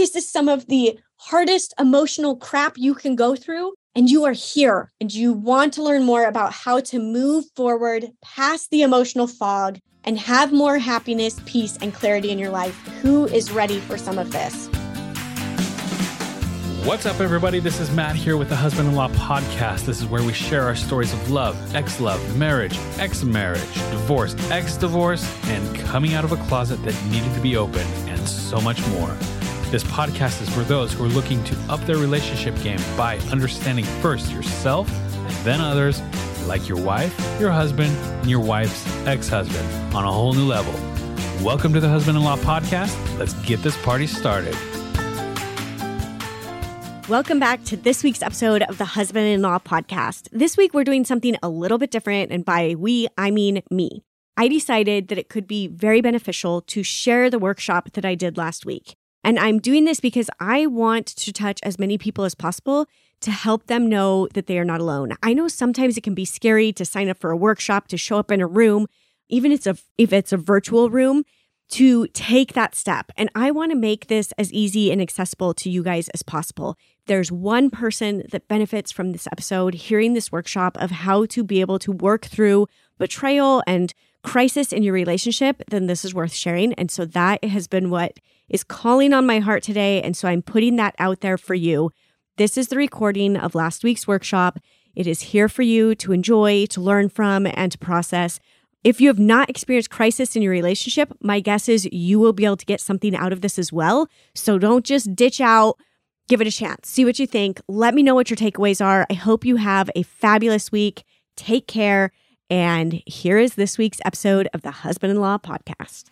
This is some of the hardest emotional crap you can go through. And you are here and you want to learn more about how to move forward past the emotional fog and have more happiness, peace, and clarity in your life. Who is ready for some of this? What's up, everybody? This is Matt here with the Husband in Law Podcast. This is where we share our stories of love, ex love, marriage, ex marriage, divorce, ex divorce, and coming out of a closet that needed to be opened, and so much more. This podcast is for those who are looking to up their relationship game by understanding first yourself and then others, like your wife, your husband, and your wife's ex husband on a whole new level. Welcome to the Husband in Law Podcast. Let's get this party started. Welcome back to this week's episode of the Husband in Law Podcast. This week, we're doing something a little bit different. And by we, I mean me. I decided that it could be very beneficial to share the workshop that I did last week. And I'm doing this because I want to touch as many people as possible to help them know that they are not alone. I know sometimes it can be scary to sign up for a workshop, to show up in a room, even if it's a, if it's a virtual room, to take that step. And I want to make this as easy and accessible to you guys as possible. There's one person that benefits from this episode hearing this workshop of how to be able to work through betrayal and crisis in your relationship, then this is worth sharing. And so that has been what is calling on my heart today. And so I'm putting that out there for you. This is the recording of last week's workshop. It is here for you to enjoy, to learn from, and to process. If you have not experienced crisis in your relationship, my guess is you will be able to get something out of this as well. So don't just ditch out. Give it a chance. See what you think. Let me know what your takeaways are. I hope you have a fabulous week. Take care. And here is this week's episode of the Husband in Law Podcast.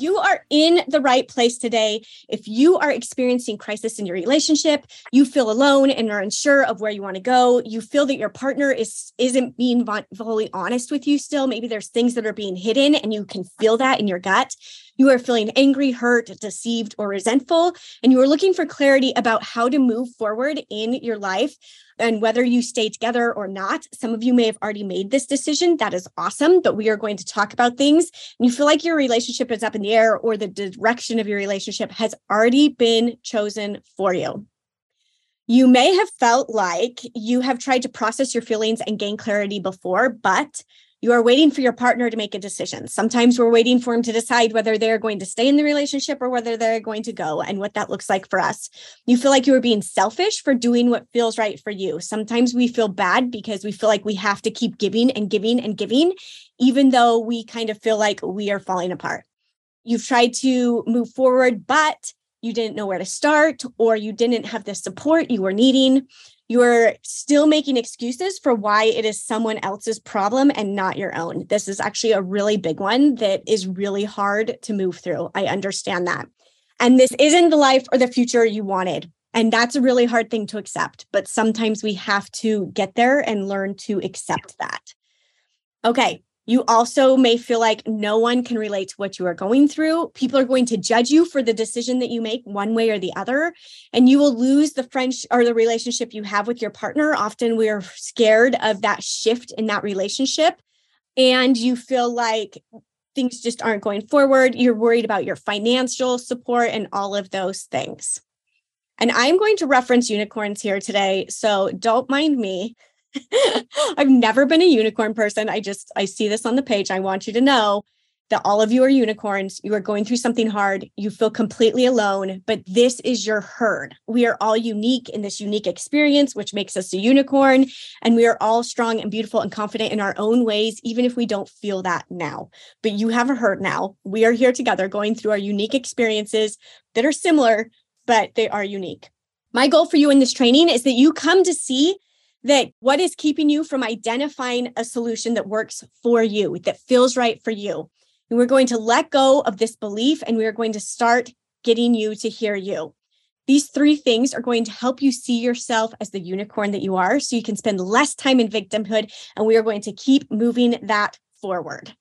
You are in the right place today. If you are experiencing crisis in your relationship, you feel alone and are unsure of where you want to go, you feel that your partner is isn't being fully honest with you still, maybe there's things that are being hidden and you can feel that in your gut. You are feeling angry, hurt, deceived, or resentful, and you are looking for clarity about how to move forward in your life and whether you stay together or not. Some of you may have already made this decision. That is awesome. But we are going to talk about things. And you feel like your relationship is up in the air or the direction of your relationship has already been chosen for you. You may have felt like you have tried to process your feelings and gain clarity before, but you are waiting for your partner to make a decision. Sometimes we're waiting for them to decide whether they're going to stay in the relationship or whether they're going to go and what that looks like for us. You feel like you are being selfish for doing what feels right for you. Sometimes we feel bad because we feel like we have to keep giving and giving and giving, even though we kind of feel like we are falling apart. You've tried to move forward, but you didn't know where to start or you didn't have the support you were needing you're still making excuses for why it is someone else's problem and not your own. This is actually a really big one that is really hard to move through. I understand that. And this isn't the life or the future you wanted. And that's a really hard thing to accept. But sometimes we have to get there and learn to accept that. Okay, you also may feel like no one can relate to what you are going through. People are going to judge you for the decision that you make one way or the other. And you will lose the friendship or the relationship you have with your partner. Often we are scared of that shift in that relationship. And you feel like things just aren't going forward. You're worried about your financial support and all of those things. And I'm going to reference unicorns here today. So don't mind me. I've never been a unicorn person. I just I see this on the page. I want you to know that all of you are unicorns. You are going through something hard. You feel completely alone, but this is your herd. We are all unique in this unique experience, which makes us a unicorn. And we are all strong and beautiful and confident in our own ways, even if we don't feel that now. But you have a herd now. We are here together going through our unique experiences that are similar, but they are unique. My goal for you in this training is that you come to see that what is keeping you from identifying a solution that works for you, that feels right for you. And we're going to let go of this belief and we are going to start getting you to hear you. These three things are going to help you see yourself as the unicorn that you are so you can spend less time in victimhood. And we are going to keep moving that forward.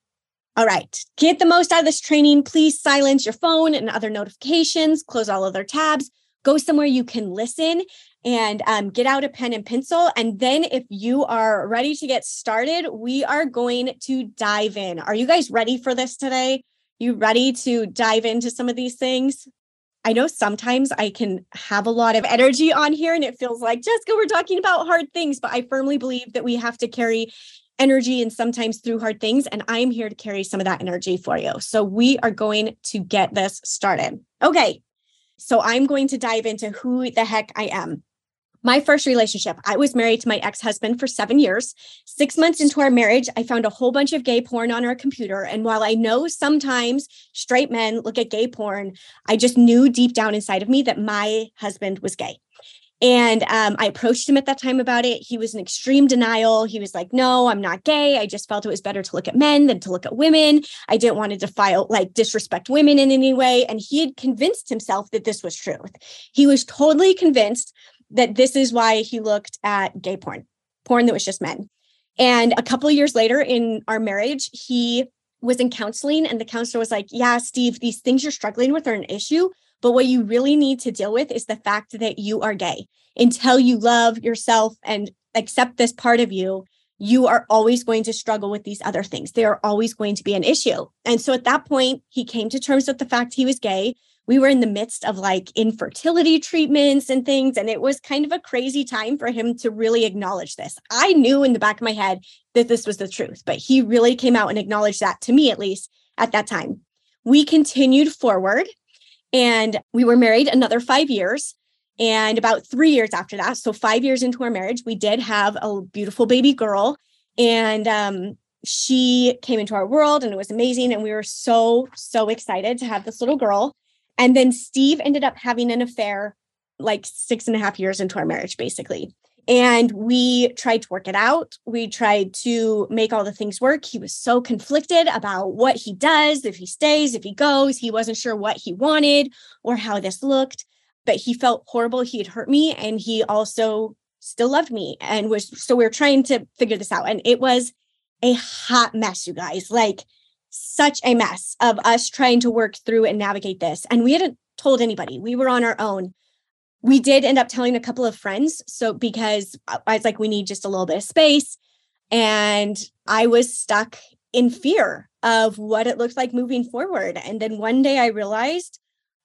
All right, get the most out of this training. Please silence your phone and other notifications, close all other tabs, go somewhere you can listen and um, get out a pen and pencil. And then, if you are ready to get started, we are going to dive in. Are you guys ready for this today? You ready to dive into some of these things? I know sometimes I can have a lot of energy on here and it feels like, Jessica, we're talking about hard things, but I firmly believe that we have to carry energy and sometimes through hard things. And I'm here to carry some of that energy for you. So we are going to get this started. Okay. So I'm going to dive into who the heck I am my first relationship, I was married to my ex husband for seven years. Six months into our marriage, I found a whole bunch of gay porn on our computer. And while I know sometimes straight men look at gay porn, I just knew deep down inside of me that my husband was gay. And um, I approached him at that time about it. He was in extreme denial. He was like, No, I'm not gay. I just felt it was better to look at men than to look at women. I didn't want to defile, like, disrespect women in any way. And he had convinced himself that this was truth. He was totally convinced that this is why he looked at gay porn, porn that was just men. And a couple of years later in our marriage, he was in counseling, and the counselor was like, Yeah, Steve, these things you're struggling with are an issue. But what you really need to deal with is the fact that you are gay. Until you love yourself and accept this part of you, you are always going to struggle with these other things. They are always going to be an issue. And so at that point, he came to terms with the fact he was gay we were in the midst of like infertility treatments and things. And it was kind of a crazy time for him to really acknowledge this. I knew in the back of my head that this was the truth, but he really came out and acknowledged that to me, at least at that time. We continued forward and we were married another five years. And about three years after that, so five years into our marriage, we did have a beautiful baby girl. And um, she came into our world and it was amazing. And we were so, so excited to have this little girl. And then Steve ended up having an affair like six and a half years into our marriage, basically. And we tried to work it out. We tried to make all the things work. He was so conflicted about what he does, if he stays, if he goes. He wasn't sure what he wanted or how this looked, but he felt horrible. He had hurt me and he also still loved me and was so we're trying to figure this out. And it was a hot mess, you guys. Like such a mess of us trying to work through and navigate this. And we hadn't told anybody, we were on our own. We did end up telling a couple of friends. So, because uh, I was like, we need just a little bit of space. And I was stuck in fear of what it looked like moving forward. And then one day I realized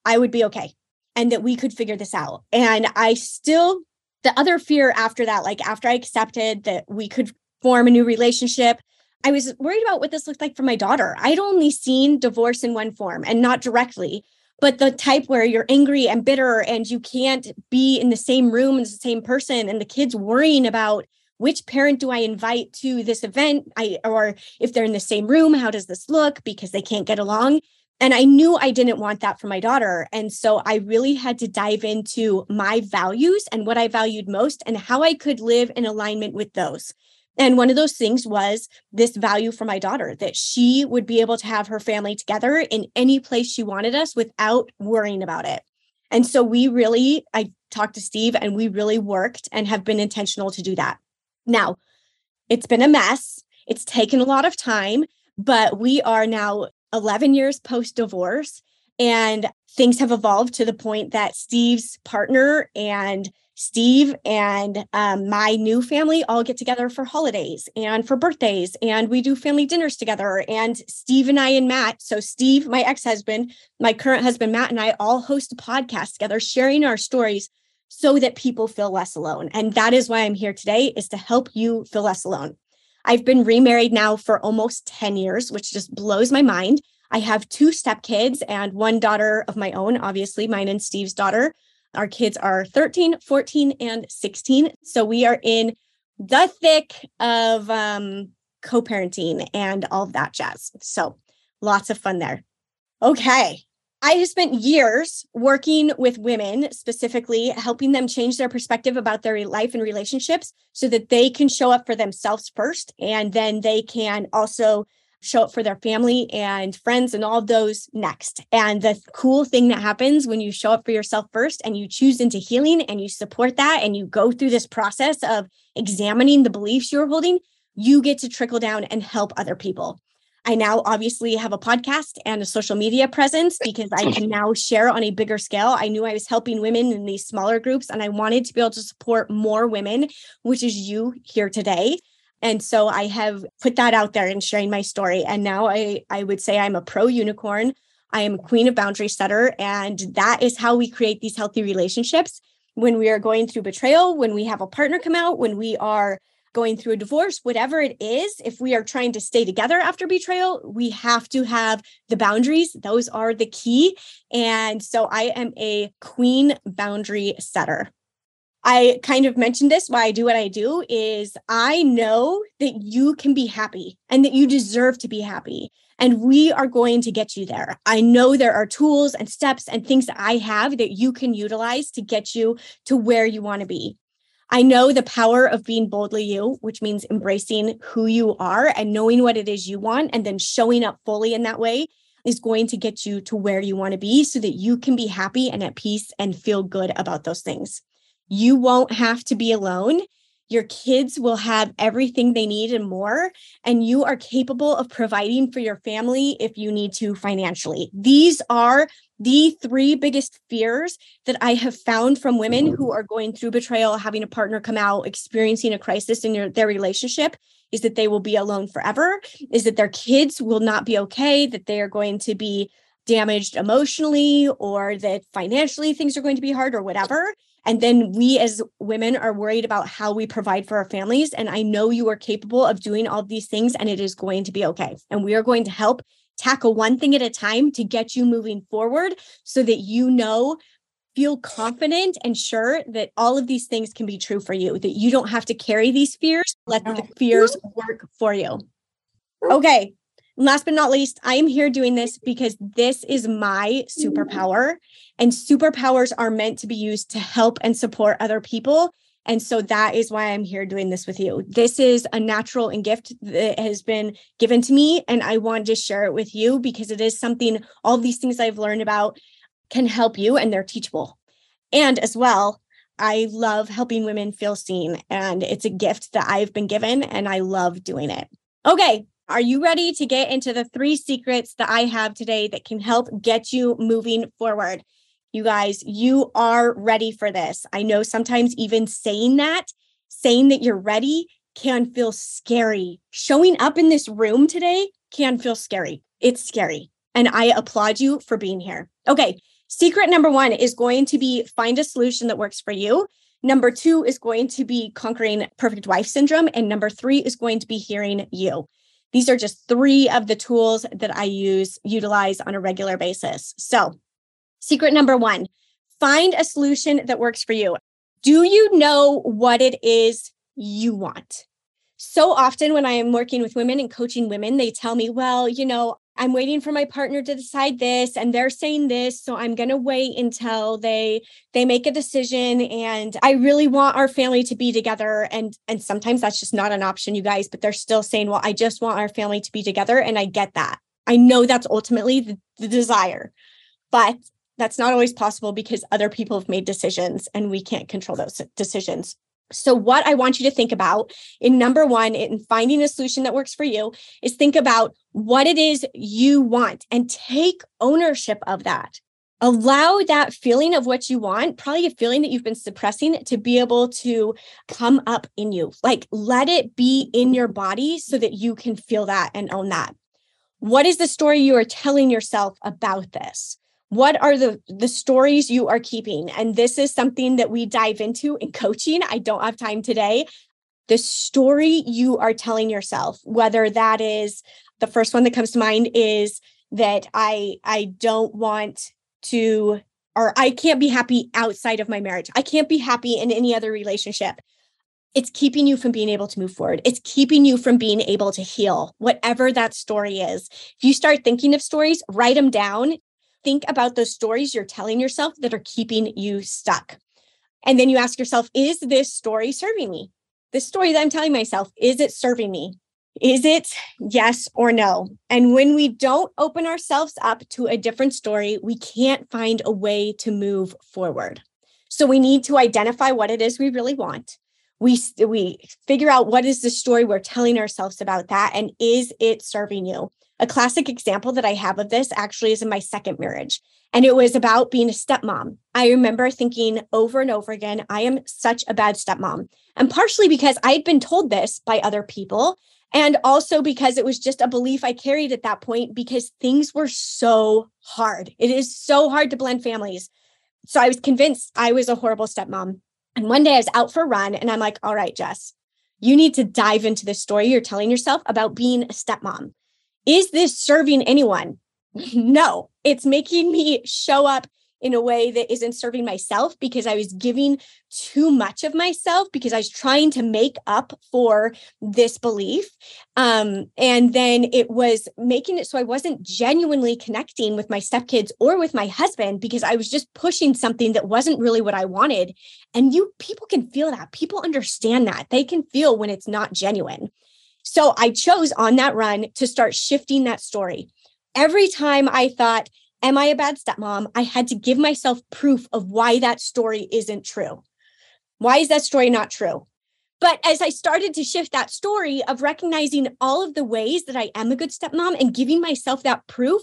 I would be okay and that we could figure this out. And I still, the other fear after that, like after I accepted that we could form a new relationship, I was worried about what this looked like for my daughter. I'd only seen divorce in one form and not directly, but the type where you're angry and bitter and you can't be in the same room as the same person and the kids worrying about which parent do I invite to this event? I or if they're in the same room, how does this look because they can't get along? And I knew I didn't want that for my daughter. And so I really had to dive into my values and what I valued most and how I could live in alignment with those. And one of those things was this value for my daughter that she would be able to have her family together in any place she wanted us without worrying about it. And so we really, I talked to Steve and we really worked and have been intentional to do that. Now, it's been a mess. It's taken a lot of time, but we are now 11 years post divorce and things have evolved to the point that Steve's partner and Steve and um, my new family all get together for holidays and for birthdays, and we do family dinners together. And Steve and I and Matt, so Steve, my ex husband, my current husband, Matt, and I all host a podcast together, sharing our stories so that people feel less alone. And that is why I'm here today, is to help you feel less alone. I've been remarried now for almost 10 years, which just blows my mind. I have two stepkids and one daughter of my own, obviously, mine and Steve's daughter. Our kids are 13, 14, and 16. So we are in the thick of um, co parenting and all of that jazz. So lots of fun there. Okay. I have spent years working with women, specifically helping them change their perspective about their life and relationships so that they can show up for themselves first. And then they can also show up for their family and friends and all of those next. And the cool thing that happens when you show up for yourself first and you choose into healing and you support that and you go through this process of examining the beliefs you're holding, you get to trickle down and help other people. I now obviously have a podcast and a social media presence because I can now share on a bigger scale. I knew I was helping women in these smaller groups and I wanted to be able to support more women, which is you here today. And so I have put that out there and sharing my story. And now I, I would say I'm a pro unicorn. I am a queen of boundary setter. And that is how we create these healthy relationships when we are going through betrayal, when we have a partner come out, when we are going through a divorce, whatever it is, if we are trying to stay together after betrayal, we have to have the boundaries. Those are the key. And so I am a queen boundary setter. I kind of mentioned this why I do what I do is I know that you can be happy and that you deserve to be happy. And we are going to get you there. I know there are tools and steps and things that I have that you can utilize to get you to where you want to be. I know the power of being boldly you, which means embracing who you are and knowing what it is you want and then showing up fully in that way is going to get you to where you want to be so that you can be happy and at peace and feel good about those things. You won't have to be alone. Your kids will have everything they need and more, and you are capable of providing for your family if you need to financially. These are the three biggest fears that I have found from women who mm-hmm. are going through betrayal, having a partner come out, experiencing a crisis in their, their relationship is that they will be alone forever, is that their kids will not be okay, that they are going to be damaged emotionally, or that financially things are going to be hard, or whatever. And then we as women are worried about how we provide for our families. And I know you are capable of doing all of these things and it is going to be okay. And we are going to help tackle one thing at a time to get you moving forward so that you know feel confident and sure that all of these things can be true for you, that you don't have to carry these fears. Let the fears work for you. Okay. Last but not least, I am here doing this because this is my superpower. And superpowers are meant to be used to help and support other people. And so that is why I'm here doing this with you. This is a natural and gift that has been given to me. And I want to share it with you because it is something, all these things I've learned about can help you and they're teachable. And as well, I love helping women feel seen. And it's a gift that I've been given and I love doing it. Okay. Are you ready to get into the three secrets that I have today that can help get you moving forward? You guys, you are ready for this. I know sometimes even saying that, saying that you're ready can feel scary. Showing up in this room today can feel scary. It's scary. And I applaud you for being here. Okay. Secret number one is going to be find a solution that works for you. Number two is going to be conquering perfect wife syndrome. And number three is going to be hearing you. These are just three of the tools that I use, utilize on a regular basis. So Secret number one find a solution that works for you. Do you know what it is you want? So often, when I am working with women and coaching women, they tell me, well, you know, I'm waiting for my partner to decide this and they're saying this so I'm going to wait until they they make a decision and I really want our family to be together and and sometimes that's just not an option you guys but they're still saying well I just want our family to be together and I get that. I know that's ultimately the, the desire. But that's not always possible because other people have made decisions and we can't control those decisions. So, what I want you to think about in number one, in finding a solution that works for you, is think about what it is you want and take ownership of that. Allow that feeling of what you want, probably a feeling that you've been suppressing, to be able to come up in you. Like, let it be in your body so that you can feel that and own that. What is the story you are telling yourself about this? What are the the stories you are keeping? And this is something that we dive into in coaching. I don't have time today. The story you are telling yourself whether that is the first one that comes to mind is that i i don't want to or i can't be happy outside of my marriage. I can't be happy in any other relationship. It's keeping you from being able to move forward. It's keeping you from being able to heal, whatever that story is. If you start thinking of stories, write them down think about those stories you're telling yourself that are keeping you stuck. And then you ask yourself, is this story serving me? This story that I'm telling myself, is it serving me? Is it yes or no? And when we don't open ourselves up to a different story, we can't find a way to move forward. So we need to identify what it is we really want. We, we figure out what is the story we're telling ourselves about that and is it serving you? A classic example that I have of this actually is in my second marriage. And it was about being a stepmom. I remember thinking over and over again, I am such a bad stepmom. And partially because I had been told this by other people. And also because it was just a belief I carried at that point because things were so hard. It is so hard to blend families. So I was convinced I was a horrible stepmom. And one day I was out for a run and I'm like, all right, Jess, you need to dive into the story you're telling yourself about being a stepmom. Is this serving anyone? no, it's making me show up in a way that isn't serving myself because I was giving too much of myself because I was trying to make up for this belief. Um, and then it was making it so I wasn't genuinely connecting with my stepkids or with my husband because I was just pushing something that wasn't really what I wanted. And you people can feel that. People understand that. They can feel when it's not genuine. So I chose on that run to start shifting that story. Every time I thought, Am I a bad stepmom? I had to give myself proof of why that story isn't true. Why is that story not true? But as I started to shift that story of recognizing all of the ways that I am a good stepmom and giving myself that proof,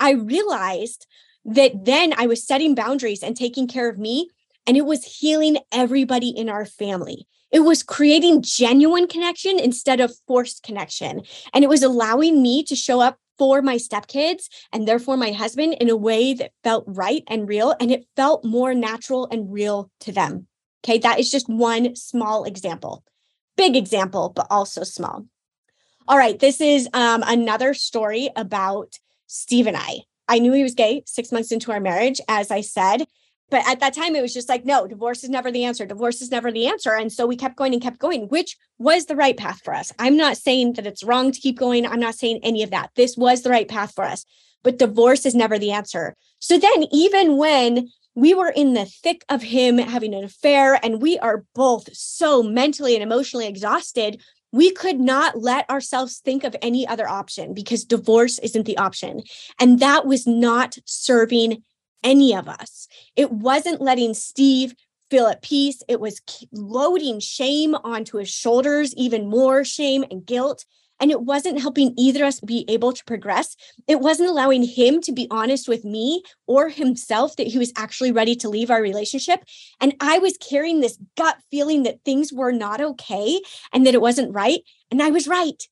I realized that then I was setting boundaries and taking care of me, and it was healing everybody in our family. It was creating genuine connection instead of forced connection. And it was allowing me to show up for my stepkids and therefore my husband in a way that felt right and real and it felt more natural and real to them. Okay, that is just one small example. Big example, but also small. All right, this is um, another story about Steve and I. I knew he was gay six months into our marriage, as I said. But at that time, it was just like, no, divorce is never the answer. Divorce is never the answer. And so we kept going and kept going, which was the right path for us. I'm not saying that it's wrong to keep going. I'm not saying any of that. This was the right path for us. But divorce is never the answer. So then, even when we were in the thick of him having an affair and we are both so mentally and emotionally exhausted, we could not let ourselves think of any other option because divorce isn't the option. And that was not serving any of us. It wasn't letting Steve feel at peace. It was loading shame onto his shoulders, even more shame and guilt. And it wasn't helping either of us be able to progress. It wasn't allowing him to be honest with me or himself that he was actually ready to leave our relationship. And I was carrying this gut feeling that things were not okay and that it wasn't right. And I was right.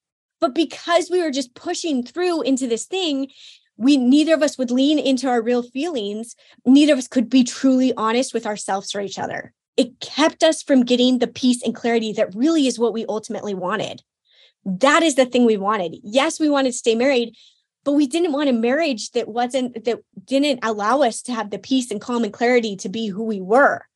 But because we were just pushing through into this thing, we neither of us would lean into our real feelings. Neither of us could be truly honest with ourselves or each other. It kept us from getting the peace and clarity that really is what we ultimately wanted. That is the thing we wanted. Yes we wanted to stay married but we didn't want a marriage that wasn't that didn't allow us to have the peace and calm and clarity to be who we were.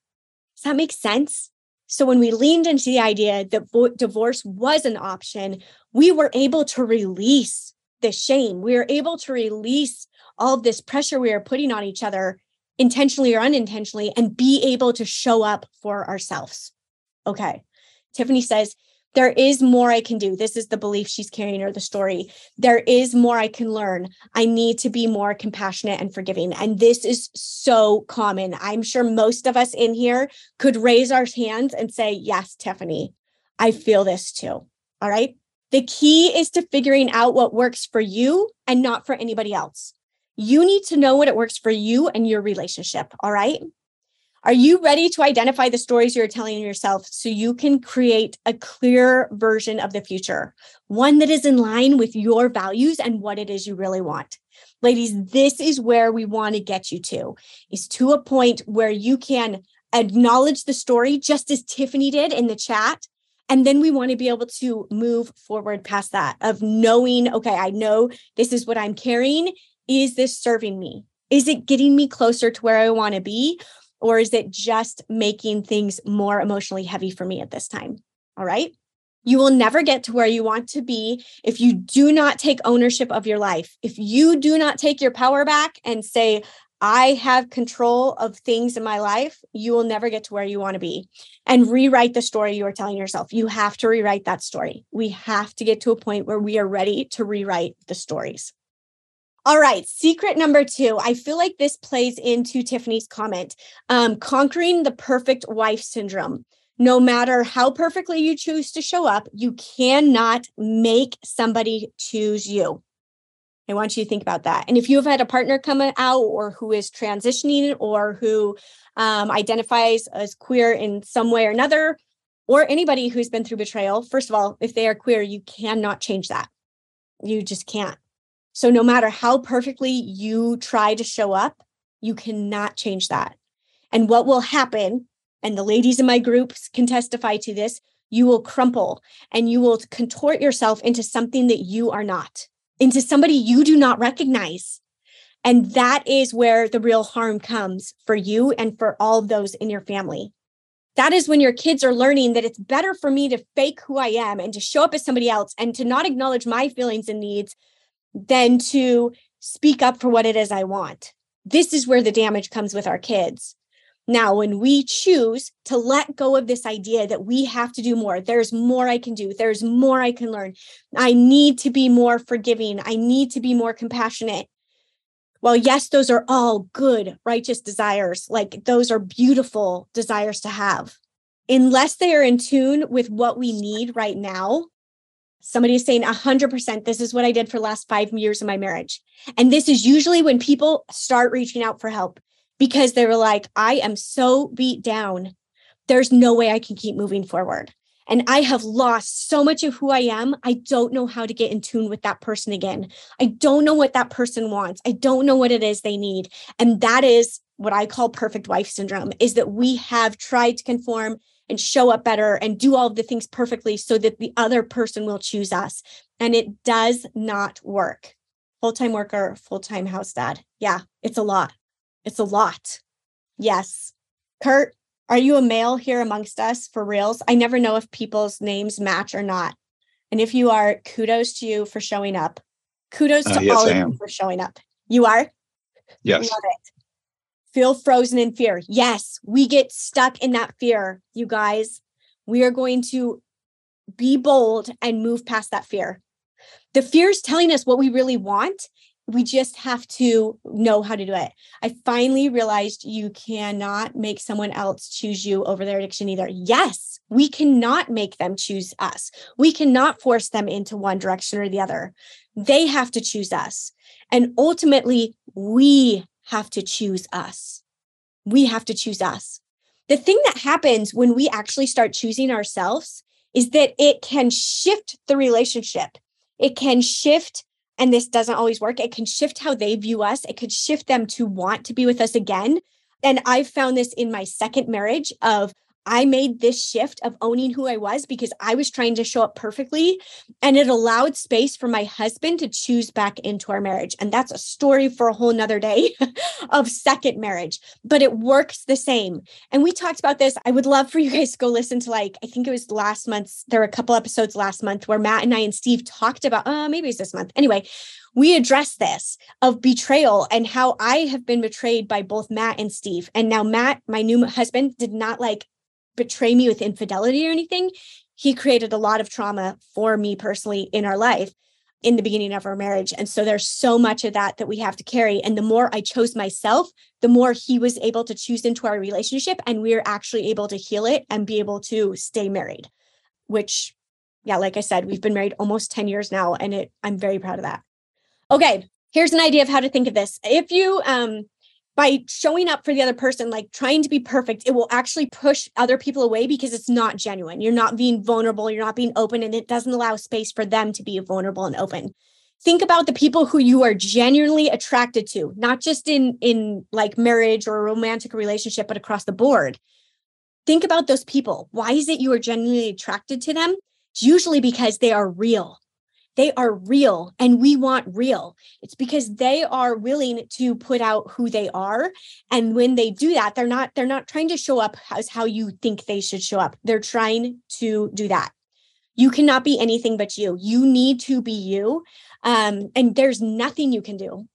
Does that make sense? So when we leaned into the idea that divorce was an option we were able to release the shame. We are able to release all of this pressure we are putting on each other intentionally or unintentionally and be able to show up for ourselves. Okay. Tiffany says, there is more I can do. This is the belief she's carrying or the story. There is more I can learn. I need to be more compassionate and forgiving. And this is so common. I'm sure most of us in here could raise our hands and say, Yes, Tiffany, I feel this too. All right. The key is to figuring out what works for you and not for anybody else. You need to know what it works for you and your relationship. All right. Are you ready to identify the stories you're telling yourself so you can create a clear version of the future, one that is in line with your values and what it is you really want? Ladies, this is where we want to get you to, is to a point where you can acknowledge the story just as Tiffany did in the chat and then we want to be able to move forward past that of knowing, okay, I know this is what I'm carrying. Is this serving me? Is it getting me closer to where I want to be? Or is it just making things more emotionally heavy for me at this time? All right. You will never get to where you want to be if you do not take ownership of your life. If you do not take your power back and say, I have control of things in my life, you will never get to where you want to be. And rewrite the story you are telling yourself. You have to rewrite that story. We have to get to a point where we are ready to rewrite the stories. All right, secret number two. I feel like this plays into Tiffany's comment um, conquering the perfect wife syndrome. No matter how perfectly you choose to show up, you cannot make somebody choose you. I want you to think about that. And if you have had a partner come out or who is transitioning or who um, identifies as queer in some way or another, or anybody who's been through betrayal, first of all, if they are queer, you cannot change that. You just can't. So, no matter how perfectly you try to show up, you cannot change that. And what will happen, and the ladies in my groups can testify to this, you will crumple and you will contort yourself into something that you are not, into somebody you do not recognize. And that is where the real harm comes for you and for all those in your family. That is when your kids are learning that it's better for me to fake who I am and to show up as somebody else and to not acknowledge my feelings and needs than to speak up for what it is I want. This is where the damage comes with our kids. Now, when we choose to let go of this idea that we have to do more, there's more I can do, there's more I can learn, I need to be more forgiving, I need to be more compassionate. Well, yes, those are all good, righteous desires. Like those are beautiful desires to have. Unless they are in tune with what we need right now, somebody is saying 100% this is what I did for the last five years of my marriage. And this is usually when people start reaching out for help because they were like, I am so beat down. There's no way I can keep moving forward. And I have lost so much of who I am. I don't know how to get in tune with that person again. I don't know what that person wants. I don't know what it is they need. And that is what I call perfect wife syndrome is that we have tried to conform and show up better and do all the things perfectly so that the other person will choose us. And it does not work. Full time worker, full time house dad. Yeah, it's a lot. It's a lot. Yes. Kurt, are you a male here amongst us for reals? I never know if people's names match or not. And if you are, kudos to you for showing up. Kudos uh, to yes, all of you for showing up. You are? Yes. Love it. Feel frozen in fear. Yes, we get stuck in that fear, you guys. We are going to be bold and move past that fear. The fear is telling us what we really want we just have to know how to do it. I finally realized you cannot make someone else choose you over their addiction either. Yes, we cannot make them choose us. We cannot force them into one direction or the other. They have to choose us. And ultimately, we have to choose us. We have to choose us. The thing that happens when we actually start choosing ourselves is that it can shift the relationship. It can shift and this doesn't always work, it can shift how they view us. It could shift them to want to be with us again. And I've found this in my second marriage of I made this shift of owning who I was because I was trying to show up perfectly. And it allowed space for my husband to choose back into our marriage. And that's a story for a whole nother day of second marriage, but it works the same. And we talked about this. I would love for you guys to go listen to like, I think it was last month. There were a couple episodes last month where Matt and I and Steve talked about, uh, maybe it's this month. Anyway, we address this of betrayal and how I have been betrayed by both Matt and Steve. And now Matt, my new husband, did not like betray me with infidelity or anything. He created a lot of trauma for me personally in our life in the beginning of our marriage. And so there's so much of that that we have to carry. And the more I chose myself, the more he was able to choose into our relationship. And we are actually able to heal it and be able to stay married, which, yeah, like I said, we've been married almost 10 years now. And it, I'm very proud of that. Okay. Here's an idea of how to think of this. If you um, by showing up for the other person, like trying to be perfect, it will actually push other people away because it's not genuine. You're not being vulnerable, you're not being open, and it doesn't allow space for them to be vulnerable and open. Think about the people who you are genuinely attracted to, not just in in like marriage or a romantic relationship, but across the board. Think about those people. Why is it you are genuinely attracted to them? It's usually because they are real they are real and we want real. It's because they are willing to put out who they are. And when they do that, they're not, they're not trying to show up as how you think they should show up. They're trying to do that. You cannot be anything but you. You need to be you. Um, and there's nothing you can do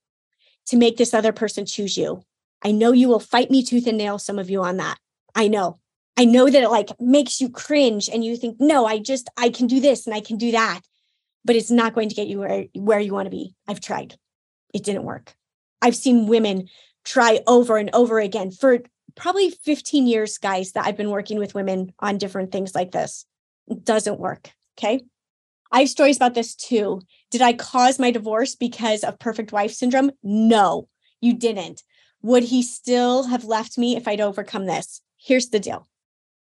to make this other person choose you. I know you will fight me tooth and nail, some of you on that. I know. I know that it like makes you cringe and you think, no, I just, I can do this and I can do that but it's not going to get you where, where you want to be. I've tried. It didn't work. I've seen women try over and over again for probably 15 years, guys, that I've been working with women on different things like this. It doesn't work. Okay. I have stories about this too. Did I cause my divorce because of perfect wife syndrome? No, you didn't. Would he still have left me if I'd overcome this? Here's the deal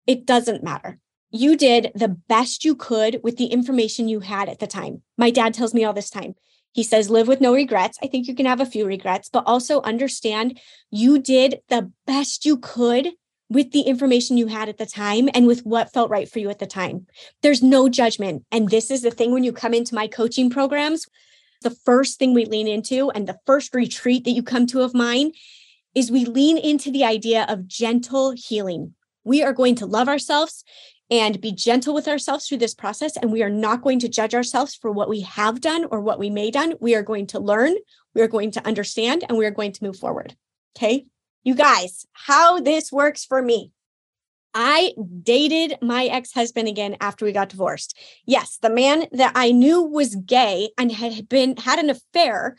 it doesn't matter. You did the best you could with the information you had at the time. My dad tells me all this time. He says, live with no regrets. I think you can have a few regrets, but also understand you did the best you could with the information you had at the time and with what felt right for you at the time. There's no judgment. And this is the thing when you come into my coaching programs, the first thing we lean into and the first retreat that you come to of mine is we lean into the idea of gentle healing. We are going to love ourselves and be gentle with ourselves through this process. And we are not going to judge ourselves for what we have done or what we may done. We are going to learn, we are going to understand, and we are going to move forward. Okay. You guys, how this works for me. I dated my ex husband again after we got divorced. Yes, the man that I knew was gay and had been had an affair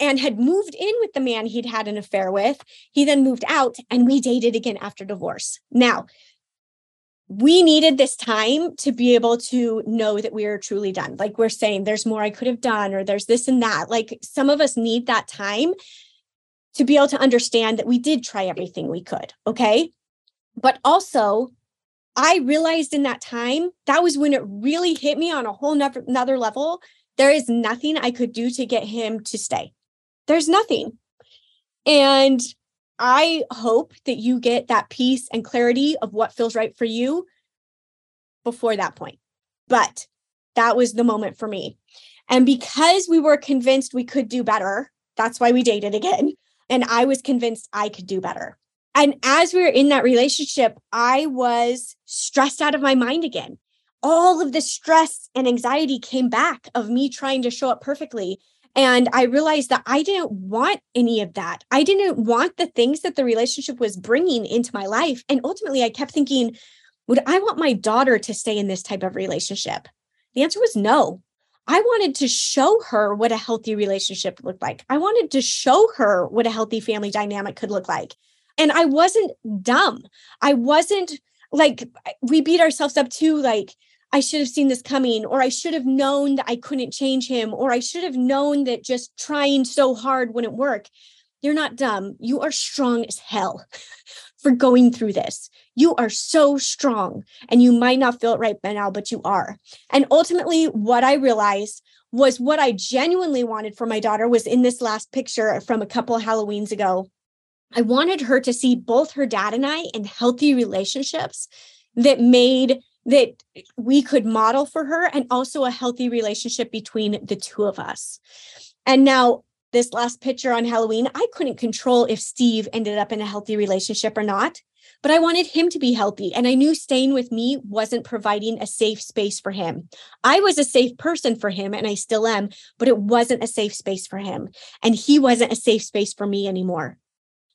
and had moved in with the man he'd had an affair with. He then moved out and we dated again after divorce. Now, we needed this time to be able to know that we are truly done. Like we're saying, there's more I could have done, or there's this and that. Like some of us need that time to be able to understand that we did try everything we could. Okay. But also, I realized in that time, that was when it really hit me on a whole nother, another level. There is nothing I could do to get him to stay. There's nothing. And I hope that you get that peace and clarity of what feels right for you before that point. But that was the moment for me. And because we were convinced we could do better, that's why we dated again. And I was convinced I could do better. And as we were in that relationship, I was stressed out of my mind again. All of the stress and anxiety came back of me trying to show up perfectly. And I realized that I didn't want any of that. I didn't want the things that the relationship was bringing into my life. And ultimately, I kept thinking, would I want my daughter to stay in this type of relationship? The answer was no. I wanted to show her what a healthy relationship looked like. I wanted to show her what a healthy family dynamic could look like. And I wasn't dumb. I wasn't like, we beat ourselves up too, like, I should have seen this coming, or I should have known that I couldn't change him, or I should have known that just trying so hard wouldn't work. You're not dumb. You are strong as hell for going through this. You are so strong, and you might not feel it right by now, but you are. And ultimately, what I realized was what I genuinely wanted for my daughter was in this last picture from a couple of Halloweens ago. I wanted her to see both her dad and I in healthy relationships that made that we could model for her and also a healthy relationship between the two of us. And now, this last picture on Halloween, I couldn't control if Steve ended up in a healthy relationship or not, but I wanted him to be healthy. And I knew staying with me wasn't providing a safe space for him. I was a safe person for him, and I still am, but it wasn't a safe space for him. And he wasn't a safe space for me anymore.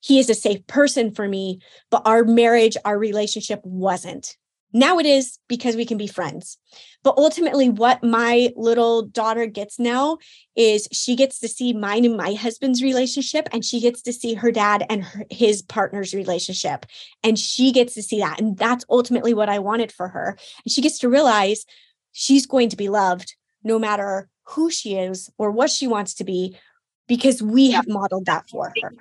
He is a safe person for me, but our marriage, our relationship wasn't. Now it is because we can be friends. But ultimately, what my little daughter gets now is she gets to see mine and my husband's relationship, and she gets to see her dad and her, his partner's relationship. And she gets to see that. And that's ultimately what I wanted for her. And she gets to realize she's going to be loved no matter who she is or what she wants to be, because we have modeled that for her.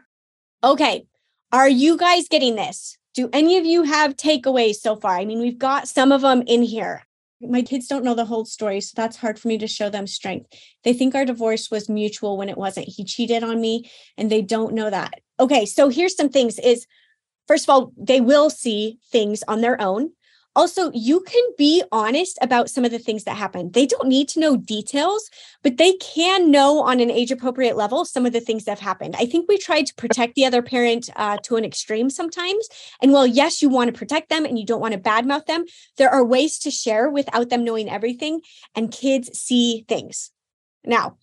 Okay. Are you guys getting this? Do any of you have takeaways so far? I mean, we've got some of them in here. My kids don't know the whole story, so that's hard for me to show them strength. They think our divorce was mutual when it wasn't. He cheated on me and they don't know that. Okay, so here's some things is first of all, they will see things on their own. Also, you can be honest about some of the things that happen. They don't need to know details, but they can know on an age appropriate level some of the things that have happened. I think we try to protect the other parent uh, to an extreme sometimes. And while, yes, you want to protect them and you don't want to badmouth them, there are ways to share without them knowing everything, and kids see things. Now,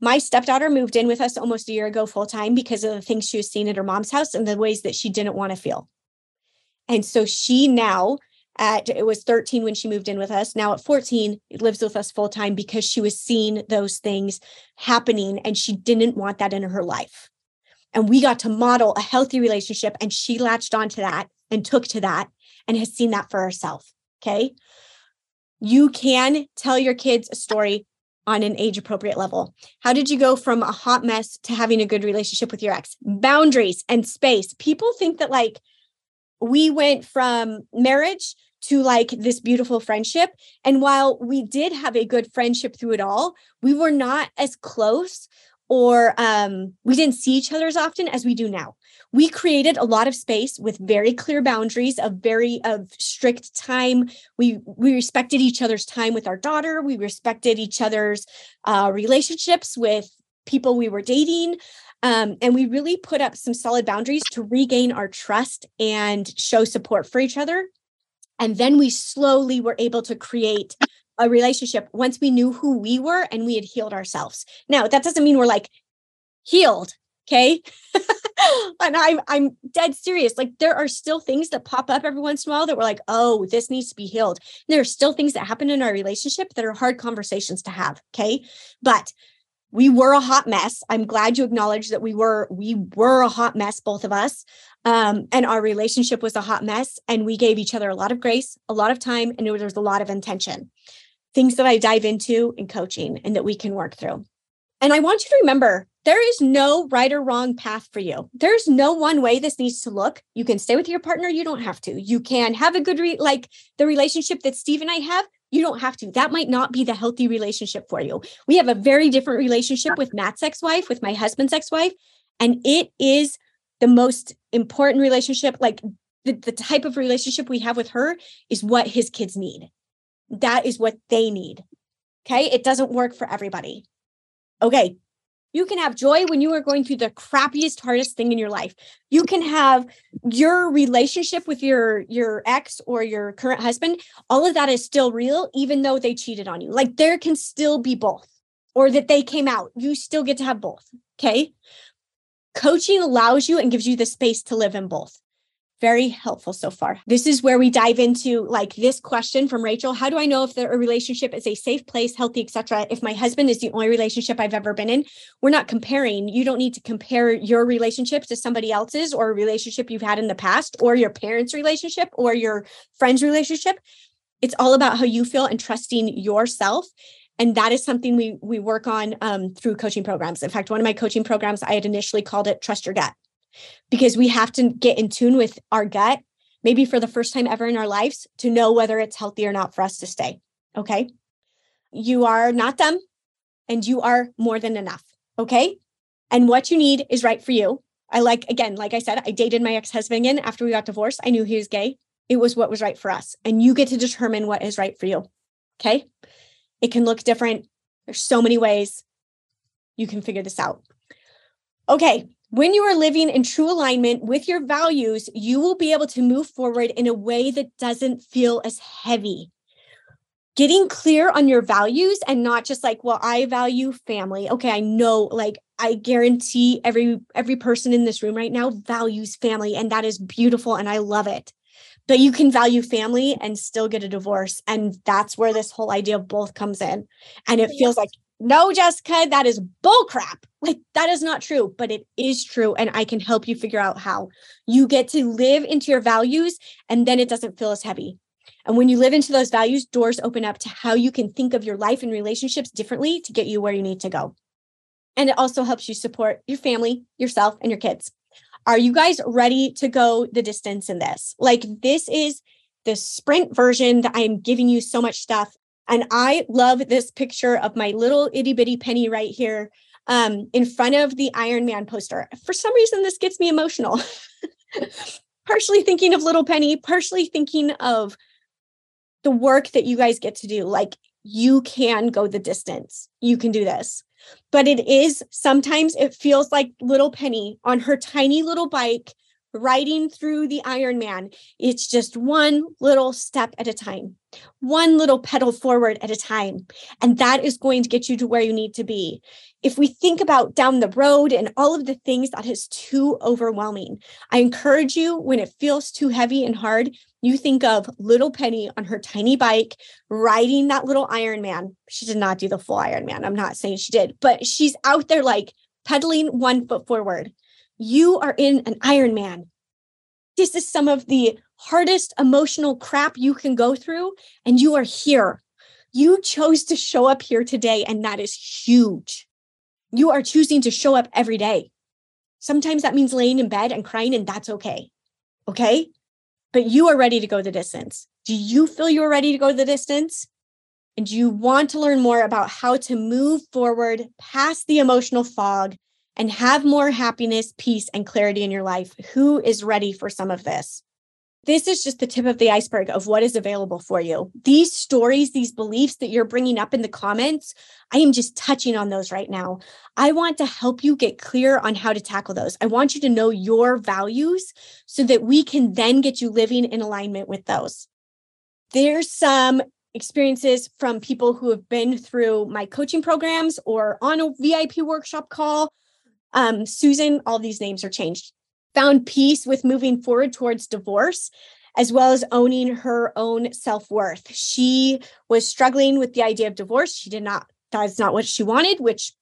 my stepdaughter moved in with us almost a year ago full time because of the things she was seeing at her mom's house and the ways that she didn't want to feel. And so she now at it was 13 when she moved in with us now at 14 lives with us full time because she was seeing those things happening and she didn't want that in her life and we got to model a healthy relationship and she latched onto that and took to that and has seen that for herself okay you can tell your kids a story on an age appropriate level? How did you go from a hot mess to having a good relationship with your ex? Boundaries and space. People think that like we went from marriage to like this beautiful friendship. And while we did have a good friendship through it all, we were not as close or um, we didn't see each other as often as we do now. We created a lot of space with very clear boundaries of very of strict time. We we respected each other's time with our daughter. We respected each other's uh, relationships with people we were dating. Um, and we really put up some solid boundaries to regain our trust and show support for each other. And then we slowly were able to create a relationship once we knew who we were and we had healed ourselves. Now, that doesn't mean we're like healed, okay? and I'm I'm dead serious. Like there are still things that pop up every once in a while that we're like, "Oh, this needs to be healed." And there are still things that happen in our relationship that are hard conversations to have, okay? But we were a hot mess. I'm glad you acknowledged that we were we were a hot mess both of us. Um, and our relationship was a hot mess and we gave each other a lot of grace, a lot of time and there was a lot of intention things that I dive into in coaching and that we can work through. And I want you to remember there is no right or wrong path for you. There's no one way this needs to look. You can stay with your partner, you don't have to. You can have a good re- like the relationship that Steve and I have, you don't have to. That might not be the healthy relationship for you. We have a very different relationship with Matt's ex-wife, with my husband's ex-wife, and it is the most important relationship like the, the type of relationship we have with her is what his kids need that is what they need. Okay. It doesn't work for everybody. Okay. You can have joy when you are going through the crappiest, hardest thing in your life. You can have your relationship with your your ex or your current husband. All of that is still real, even though they cheated on you. Like there can still be both, or that they came out. You still get to have both. Okay. Coaching allows you and gives you the space to live in both very helpful so far. This is where we dive into like this question from Rachel, how do I know if the relationship is a safe place, healthy, etc. if my husband is the only relationship I've ever been in? We're not comparing. You don't need to compare your relationship to somebody else's or a relationship you've had in the past or your parents' relationship or your friend's relationship. It's all about how you feel and trusting yourself and that is something we we work on um, through coaching programs in fact one of my coaching programs i had initially called it trust your gut because we have to get in tune with our gut, maybe for the first time ever in our lives, to know whether it's healthy or not for us to stay. Okay. You are not them and you are more than enough. Okay. And what you need is right for you. I like, again, like I said, I dated my ex husband again after we got divorced. I knew he was gay. It was what was right for us. And you get to determine what is right for you. Okay. It can look different. There's so many ways you can figure this out. Okay. When you are living in true alignment with your values, you will be able to move forward in a way that doesn't feel as heavy. Getting clear on your values and not just like, well, I value family. Okay, I know like I guarantee every every person in this room right now values family and that is beautiful and I love it. But you can value family and still get a divorce and that's where this whole idea of both comes in. And it feels like no, Jessica, that is bullcrap. Like that is not true, but it is true. And I can help you figure out how you get to live into your values and then it doesn't feel as heavy. And when you live into those values, doors open up to how you can think of your life and relationships differently to get you where you need to go. And it also helps you support your family, yourself, and your kids. Are you guys ready to go the distance in this? Like, this is the sprint version that I'm giving you so much stuff. And I love this picture of my little itty bitty penny right here um, in front of the Iron Man poster. For some reason, this gets me emotional. partially thinking of little penny, partially thinking of the work that you guys get to do. Like you can go the distance, you can do this. But it is sometimes it feels like little penny on her tiny little bike riding through the Iron Man. It's just one little step at a time, one little pedal forward at a time. And that is going to get you to where you need to be. If we think about down the road and all of the things that is too overwhelming, I encourage you when it feels too heavy and hard, you think of little Penny on her tiny bike riding that little Iron Man. She did not do the full Iron Man. I'm not saying she did, but she's out there like pedaling one foot forward you are in an Iron Man. This is some of the hardest emotional crap you can go through, and you are here. You chose to show up here today, and that is huge. You are choosing to show up every day. Sometimes that means laying in bed and crying, and that's okay. Okay. But you are ready to go the distance. Do you feel you are ready to go the distance? And do you want to learn more about how to move forward past the emotional fog and have more happiness, peace, and clarity in your life? Who is ready for some of this? This is just the tip of the iceberg of what is available for you. These stories, these beliefs that you're bringing up in the comments, I am just touching on those right now. I want to help you get clear on how to tackle those. I want you to know your values so that we can then get you living in alignment with those. There's some experiences from people who have been through my coaching programs or on a VIP workshop call. Um, Susan, all these names are changed found peace with moving forward towards divorce as well as owning her own self-worth. She was struggling with the idea of divorce. She did not that's not what she wanted, which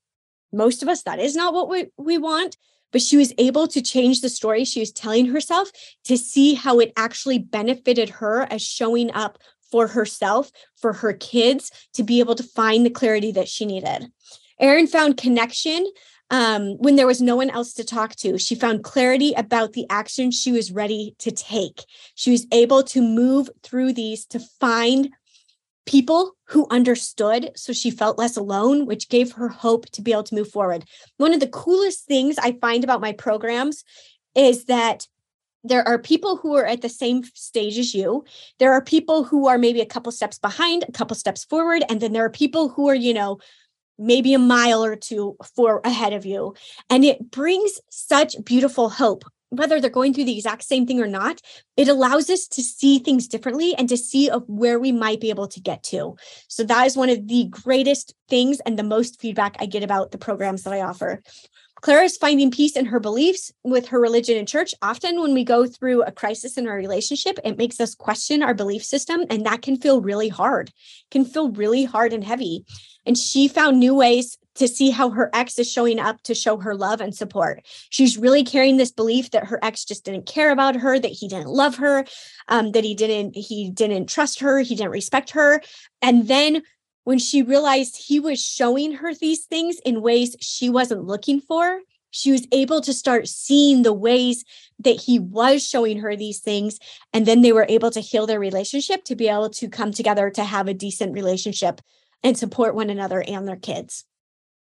most of us that is not what we, we want, but she was able to change the story she was telling herself to see how it actually benefited her as showing up for herself, for her kids to be able to find the clarity that she needed. Erin found connection um, when there was no one else to talk to. She found clarity about the action she was ready to take. She was able to move through these to find people who understood. So she felt less alone, which gave her hope to be able to move forward. One of the coolest things I find about my programs is that there are people who are at the same stage as you. There are people who are maybe a couple steps behind, a couple steps forward. And then there are people who are, you know, maybe a mile or two for ahead of you and it brings such beautiful hope whether they're going through the exact same thing or not it allows us to see things differently and to see of where we might be able to get to. So that is one of the greatest things and the most feedback i get about the programs that i offer Claire is finding peace in her beliefs with her religion and church. Often, when we go through a crisis in our relationship, it makes us question our belief system, and that can feel really hard, can feel really hard and heavy. And she found new ways to see how her ex is showing up to show her love and support. She's really carrying this belief that her ex just didn't care about her, that he didn't love her, um, that he didn't he didn't trust her, he didn't respect her. And then when she realized he was showing her these things in ways she wasn't looking for, she was able to start seeing the ways that he was showing her these things. And then they were able to heal their relationship to be able to come together to have a decent relationship and support one another and their kids.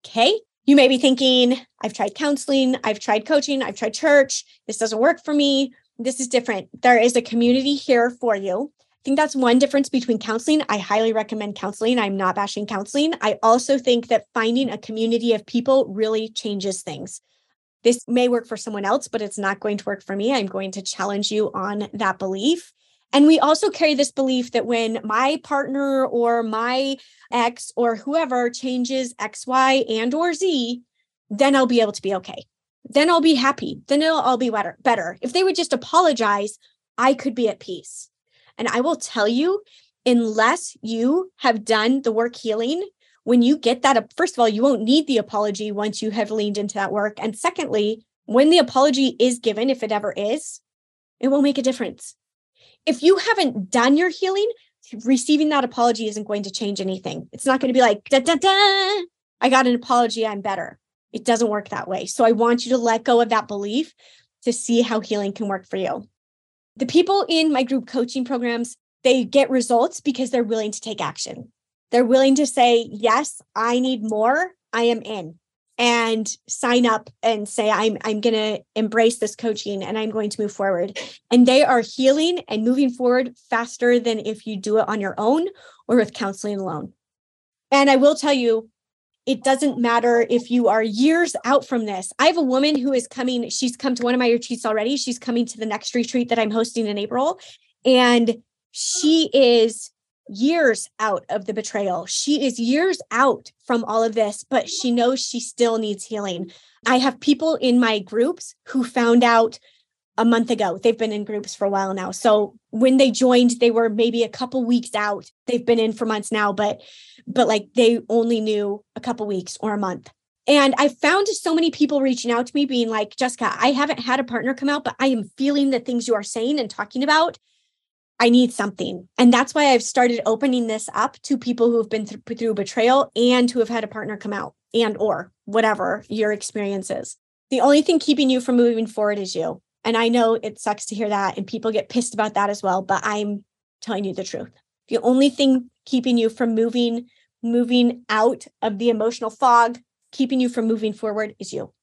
Okay. You may be thinking, I've tried counseling, I've tried coaching, I've tried church. This doesn't work for me. This is different. There is a community here for you think that's one difference between counseling. I highly recommend counseling. I'm not bashing counseling. I also think that finding a community of people really changes things. This may work for someone else, but it's not going to work for me. I'm going to challenge you on that belief. And we also carry this belief that when my partner or my ex or whoever changes X, Y, and or Z, then I'll be able to be okay. Then I'll be happy. Then it'll all be better. Better. If they would just apologize, I could be at peace. And I will tell you, unless you have done the work healing, when you get that, first of all, you won't need the apology once you have leaned into that work. And secondly, when the apology is given, if it ever is, it won't make a difference. If you haven't done your healing, receiving that apology isn't going to change anything. It's not going to be like, da, da, da, I got an apology, I'm better. It doesn't work that way. So I want you to let go of that belief to see how healing can work for you. The people in my group coaching programs, they get results because they're willing to take action. They're willing to say, Yes, I need more. I am in and sign up and say i'm i'm going to embrace this coaching and i'm going to move forward and they are healing and moving forward faster than if you do it on your own or with counseling alone and i will tell you it doesn't matter if you are years out from this. I have a woman who is coming, she's come to one of my retreats already. She's coming to the next retreat that I'm hosting in April. And she is years out of the betrayal. She is years out from all of this, but she knows she still needs healing. I have people in my groups who found out a month ago. They've been in groups for a while now. So when they joined, they were maybe a couple weeks out. They've been in for months now, but but like they only knew a couple weeks or a month. And I found so many people reaching out to me being like, Jessica, I haven't had a partner come out, but I am feeling the things you are saying and talking about. I need something. And that's why I've started opening this up to people who have been th- through betrayal and who have had a partner come out and or whatever your experience is. The only thing keeping you from moving forward is you. And I know it sucks to hear that and people get pissed about that as well, but I'm telling you the truth. The only thing keeping you from moving moving out of the emotional fog, keeping you from moving forward is you.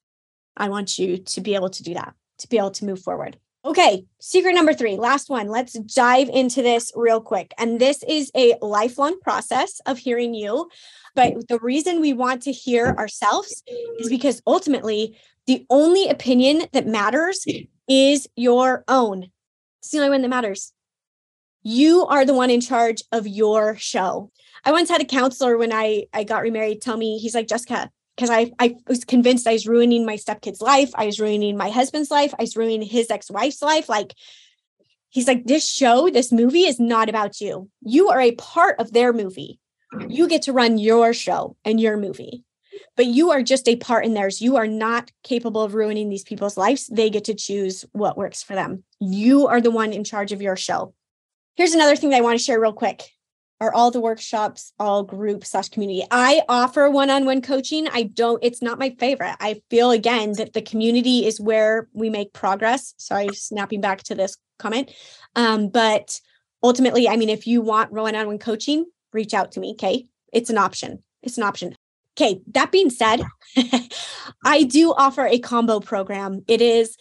I want you to be able to do that, to be able to move forward. Okay, secret number three, last one. Let's dive into this real quick. And this is a lifelong process of hearing you. But the reason we want to hear ourselves is because ultimately, the only opinion that matters is your own. It's the only one that matters. You are the one in charge of your show. I once had a counselor when I, I got remarried tell me, he's like, Jessica, because I, I was convinced I was ruining my stepkid's life. I was ruining my husband's life. I was ruining his ex-wife's life. Like he's like, this show, this movie is not about you. You are a part of their movie. You get to run your show and your movie. But you are just a part in theirs. You are not capable of ruining these people's lives. They get to choose what works for them. You are the one in charge of your show. Here's another thing that I want to share real quick. Are all the workshops all group slash community? I offer one-on-one coaching. I don't it's not my favorite. I feel again that the community is where we make progress. Sorry snapping back to this comment. Um, but ultimately i mean if you want one-on-one coaching reach out to me okay? It's an option. It's an option okay that being said i do offer a combo program. It is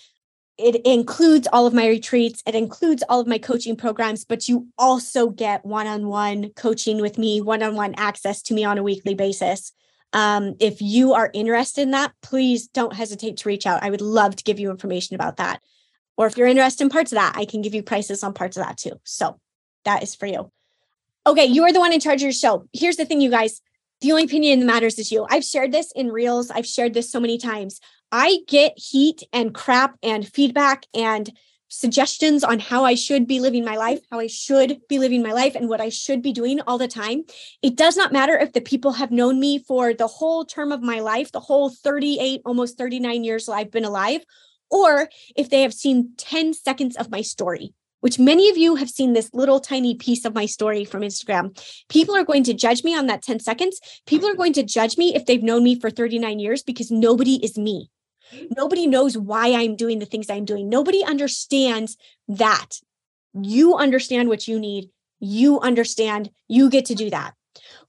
it includes all of my retreats it includes all of my coaching programs but you also get one-on-one coaching with me one-on-one access to me on a weekly basis. Um, if you are interested in that please don't hesitate to reach out. I would love to give you information about that. Or if you're interested in parts of that i can give you prices on parts of that too. So that is for you. Okay you are the one in charge of your show. Here's the thing you guys the only opinion that matters is you i've shared this in reels i've shared this so many times I get heat and crap and feedback and suggestions on how I should be living my life, how I should be living my life, and what I should be doing all the time. It does not matter if the people have known me for the whole term of my life, the whole 38, almost 39 years I've been alive, or if they have seen 10 seconds of my story. Which many of you have seen this little tiny piece of my story from Instagram. People are going to judge me on that 10 seconds. People are going to judge me if they've known me for 39 years because nobody is me. Nobody knows why I'm doing the things I'm doing. Nobody understands that. You understand what you need. You understand. You get to do that.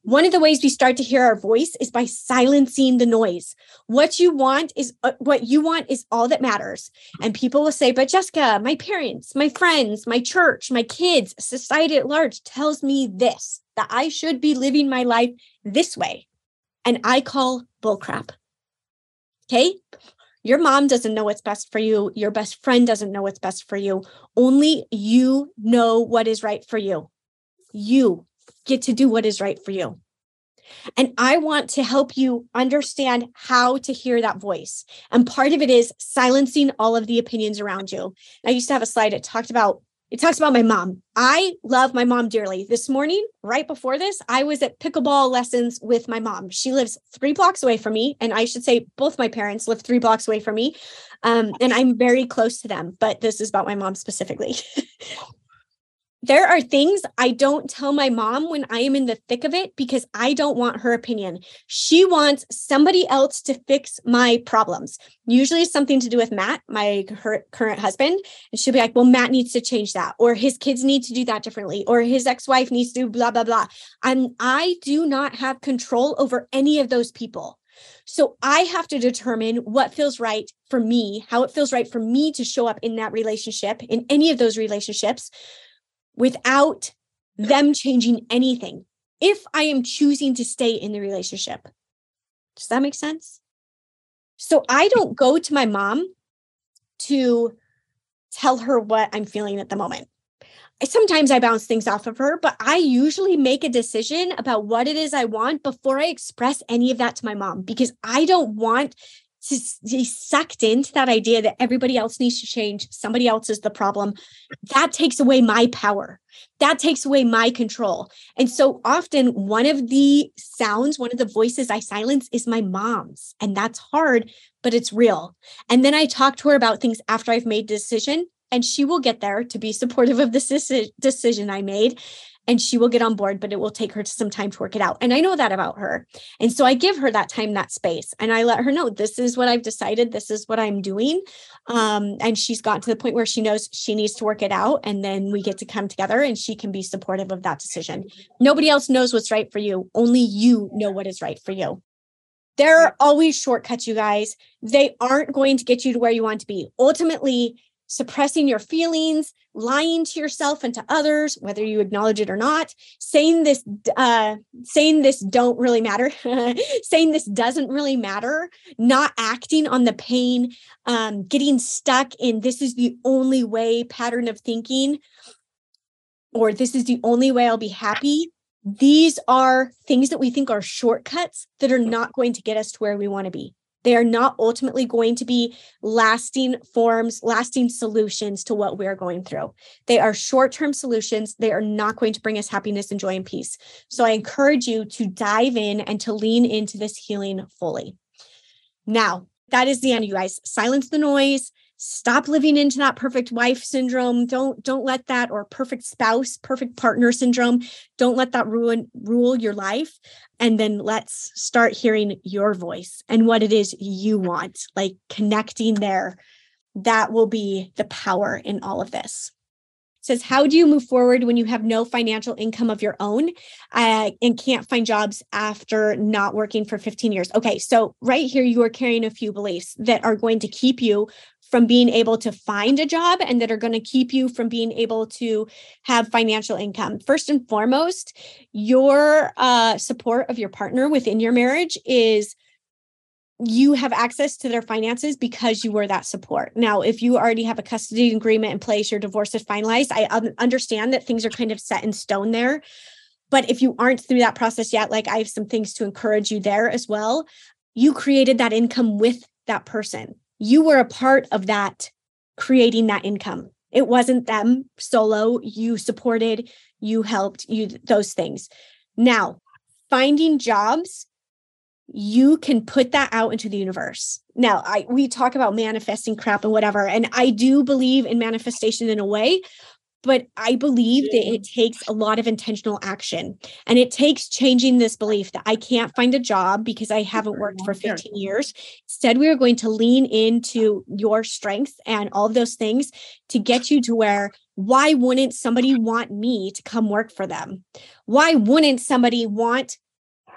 One of the ways we start to hear our voice is by silencing the noise. What you want is uh, what you want is all that matters. And people will say, but Jessica, my parents, my friends, my church, my kids, society at large tells me this that I should be living my life this way. And I call bullcrap. Okay. Your mom doesn't know what's best for you. Your best friend doesn't know what's best for you. Only you know what is right for you. You get to do what is right for you. And I want to help you understand how to hear that voice. And part of it is silencing all of the opinions around you. I used to have a slide that talked about it talks about my mom. I love my mom dearly. This morning, right before this, I was at pickleball lessons with my mom. She lives three blocks away from me. And I should say, both my parents live three blocks away from me. Um, and I'm very close to them, but this is about my mom specifically. there are things I don't tell my mom when I am in the thick of it because I don't want her opinion. She wants somebody else to fix my problems. Usually something to do with Matt, my current husband. And she'll be like, well, Matt needs to change that, or his kids need to do that differently, or his ex wife needs to blah, blah, blah. And I do not have control over any of those people. So I have to determine what feels right for me, how it feels right for me to show up in that relationship, in any of those relationships without them changing anything if I am choosing to stay in the relationship. Does that make sense? So I don't go to my mom to tell her what I'm feeling at the moment. Sometimes I bounce things off of her, but I usually make a decision about what it is I want before I express any of that to my mom because I don't want be sucked into that idea that everybody else needs to change, somebody else is the problem, that takes away my power. That takes away my control. And so often, one of the sounds, one of the voices I silence is my mom's. And that's hard, but it's real. And then I talk to her about things after I've made decision. and she will get there to be supportive of the decision I made and she will get on board, but it will take her some time to work it out. And I know that about her. And so I give her that time, that space, and I let her know this is what I've decided, this is what I'm doing. Um, and she's gotten to the point where she knows she needs to work it out. And then we get to come together and she can be supportive of that decision. Nobody else knows what's right for you, only you know what is right for you. There are always shortcuts, you guys. They aren't going to get you to where you want to be. Ultimately, suppressing your feelings, lying to yourself and to others, whether you acknowledge it or not, saying this, uh, saying this don't really matter, saying this doesn't really matter, not acting on the pain, um, getting stuck in this is the only way pattern of thinking, or this is the only way I'll be happy. These are things that we think are shortcuts that are not going to get us to where we want to be. They are not ultimately going to be lasting forms, lasting solutions to what we're going through. They are short term solutions. They are not going to bring us happiness and joy and peace. So I encourage you to dive in and to lean into this healing fully. Now, that is the end, you guys. Silence the noise, stop living into that perfect wife syndrome. Don't don't let that or perfect spouse perfect partner syndrome don't let that ruin rule your life. And then let's start hearing your voice and what it is you want like connecting there. That will be the power in all of this. Says how do you move forward when you have no financial income of your own uh, and can't find jobs after not working for 15 years? Okay so right here you are carrying a few beliefs that are going to keep you from being able to find a job and that are going to keep you from being able to have financial income. First and foremost, your uh, support of your partner within your marriage is you have access to their finances because you were that support. Now, if you already have a custody agreement in place, your divorce is finalized, I understand that things are kind of set in stone there. But if you aren't through that process yet, like I have some things to encourage you there as well. You created that income with that person you were a part of that creating that income. It wasn't them solo. You supported, you helped, you those things. Now, finding jobs, you can put that out into the universe. Now, I we talk about manifesting crap and whatever, and I do believe in manifestation in a way, but I believe that it takes a lot of intentional action and it takes changing this belief that I can't find a job because I haven't worked for 15 years. Instead, we are going to lean into your strengths and all those things to get you to where why wouldn't somebody want me to come work for them? Why wouldn't somebody want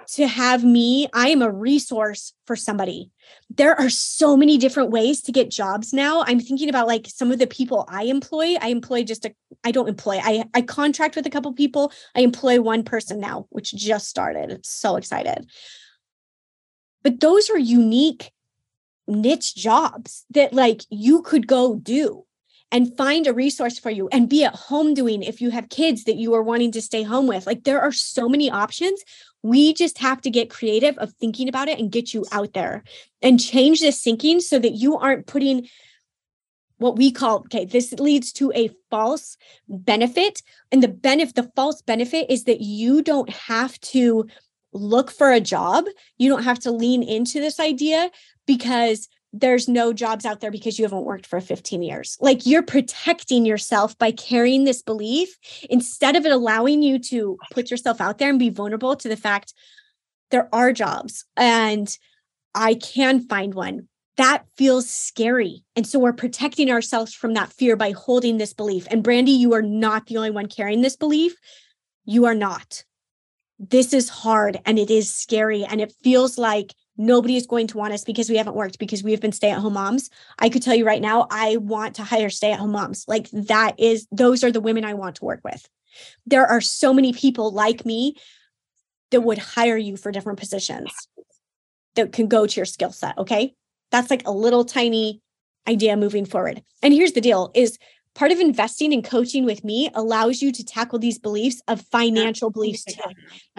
to have me, I am a resource for somebody. There are so many different ways to get jobs now. I'm thinking about like some of the people I employ. I employ just a I don't employ. I I contract with a couple people. I employ one person now, which just started. It's so excited. But those are unique niche jobs that like you could go do and find a resource for you and be at home doing if you have kids that you are wanting to stay home with. Like there are so many options. We just have to get creative of thinking about it and get you out there and change this thinking so that you aren't putting what we call okay this leads to a false benefit. And the benefit the false benefit is that you don't have to look for a job. You don't have to lean into this idea because there's no jobs out there because you haven't worked for 15 years. Like you're protecting yourself by carrying this belief instead of it allowing you to put yourself out there and be vulnerable to the fact there are jobs and I can find one. That feels scary. And so we're protecting ourselves from that fear by holding this belief. And Brandy, you are not the only one carrying this belief. You are not. This is hard and it is scary and it feels like nobody is going to want us because we haven't worked because we have been stay at home moms. I could tell you right now, I want to hire stay at home moms. Like that is, those are the women I want to work with. There are so many people like me that would hire you for different positions that can go to your skill set. Okay. That's like a little tiny idea moving forward. And here's the deal is part of investing and coaching with me allows you to tackle these beliefs of financial beliefs too.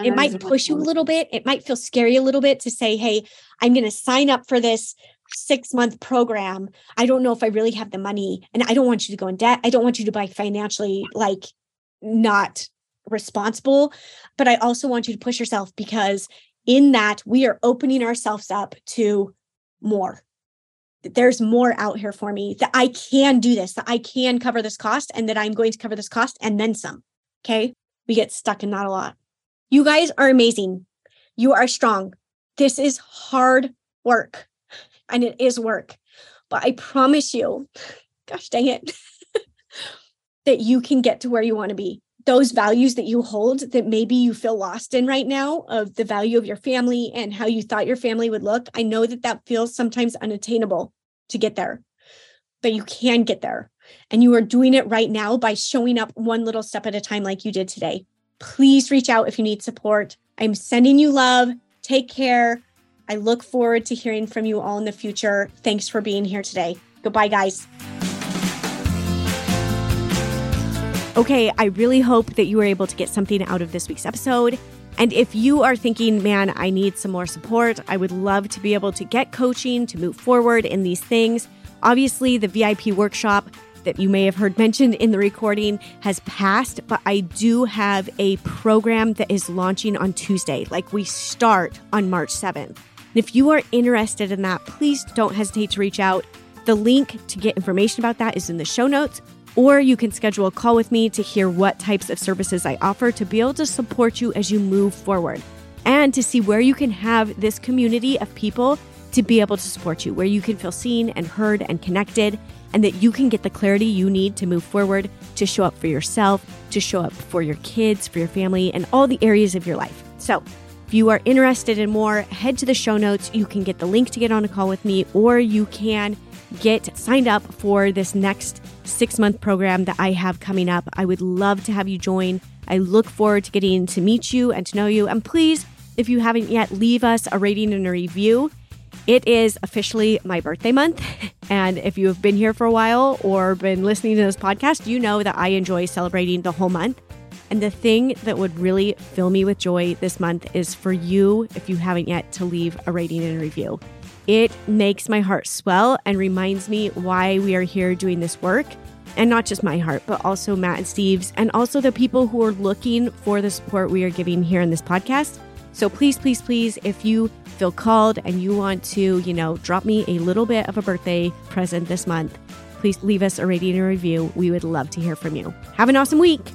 It might push you a little bit. It might feel scary a little bit to say, hey, I'm going to sign up for this six month program. I don't know if I really have the money and I don't want you to go in debt. I don't want you to buy financially like not responsible, but I also want you to push yourself because in that we are opening ourselves up to more there's more out here for me, that I can do this, that I can cover this cost, and that I'm going to cover this cost and then some. Okay. We get stuck in that a lot. You guys are amazing. You are strong. This is hard work and it is work. But I promise you, gosh dang it, that you can get to where you want to be. Those values that you hold that maybe you feel lost in right now of the value of your family and how you thought your family would look. I know that that feels sometimes unattainable to get there, but you can get there. And you are doing it right now by showing up one little step at a time, like you did today. Please reach out if you need support. I'm sending you love. Take care. I look forward to hearing from you all in the future. Thanks for being here today. Goodbye, guys. Okay, I really hope that you were able to get something out of this week's episode. And if you are thinking, man, I need some more support, I would love to be able to get coaching to move forward in these things. Obviously, the VIP workshop that you may have heard mentioned in the recording has passed, but I do have a program that is launching on Tuesday. Like we start on March 7th. And if you are interested in that, please don't hesitate to reach out. The link to get information about that is in the show notes, or you can schedule a call with me to hear what types of services I offer to be able to support you as you move forward and to see where you can have this community of people to be able to support you, where you can feel seen and heard and connected, and that you can get the clarity you need to move forward, to show up for yourself, to show up for your kids, for your family, and all the areas of your life. So, if you are interested in more, head to the show notes. You can get the link to get on a call with me, or you can get signed up for this next six month program that I have coming up. I would love to have you join. I look forward to getting to meet you and to know you. And please, if you haven't yet, leave us a rating and a review. It is officially my birthday month. And if you have been here for a while or been listening to this podcast, you know that I enjoy celebrating the whole month. And the thing that would really fill me with joy this month is for you, if you haven't yet, to leave a rating and a review. It makes my heart swell and reminds me why we are here doing this work. And not just my heart, but also Matt and Steve's, and also the people who are looking for the support we are giving here in this podcast. So please, please, please, if you feel called and you want to, you know, drop me a little bit of a birthday present this month, please leave us a rating and review. We would love to hear from you. Have an awesome week.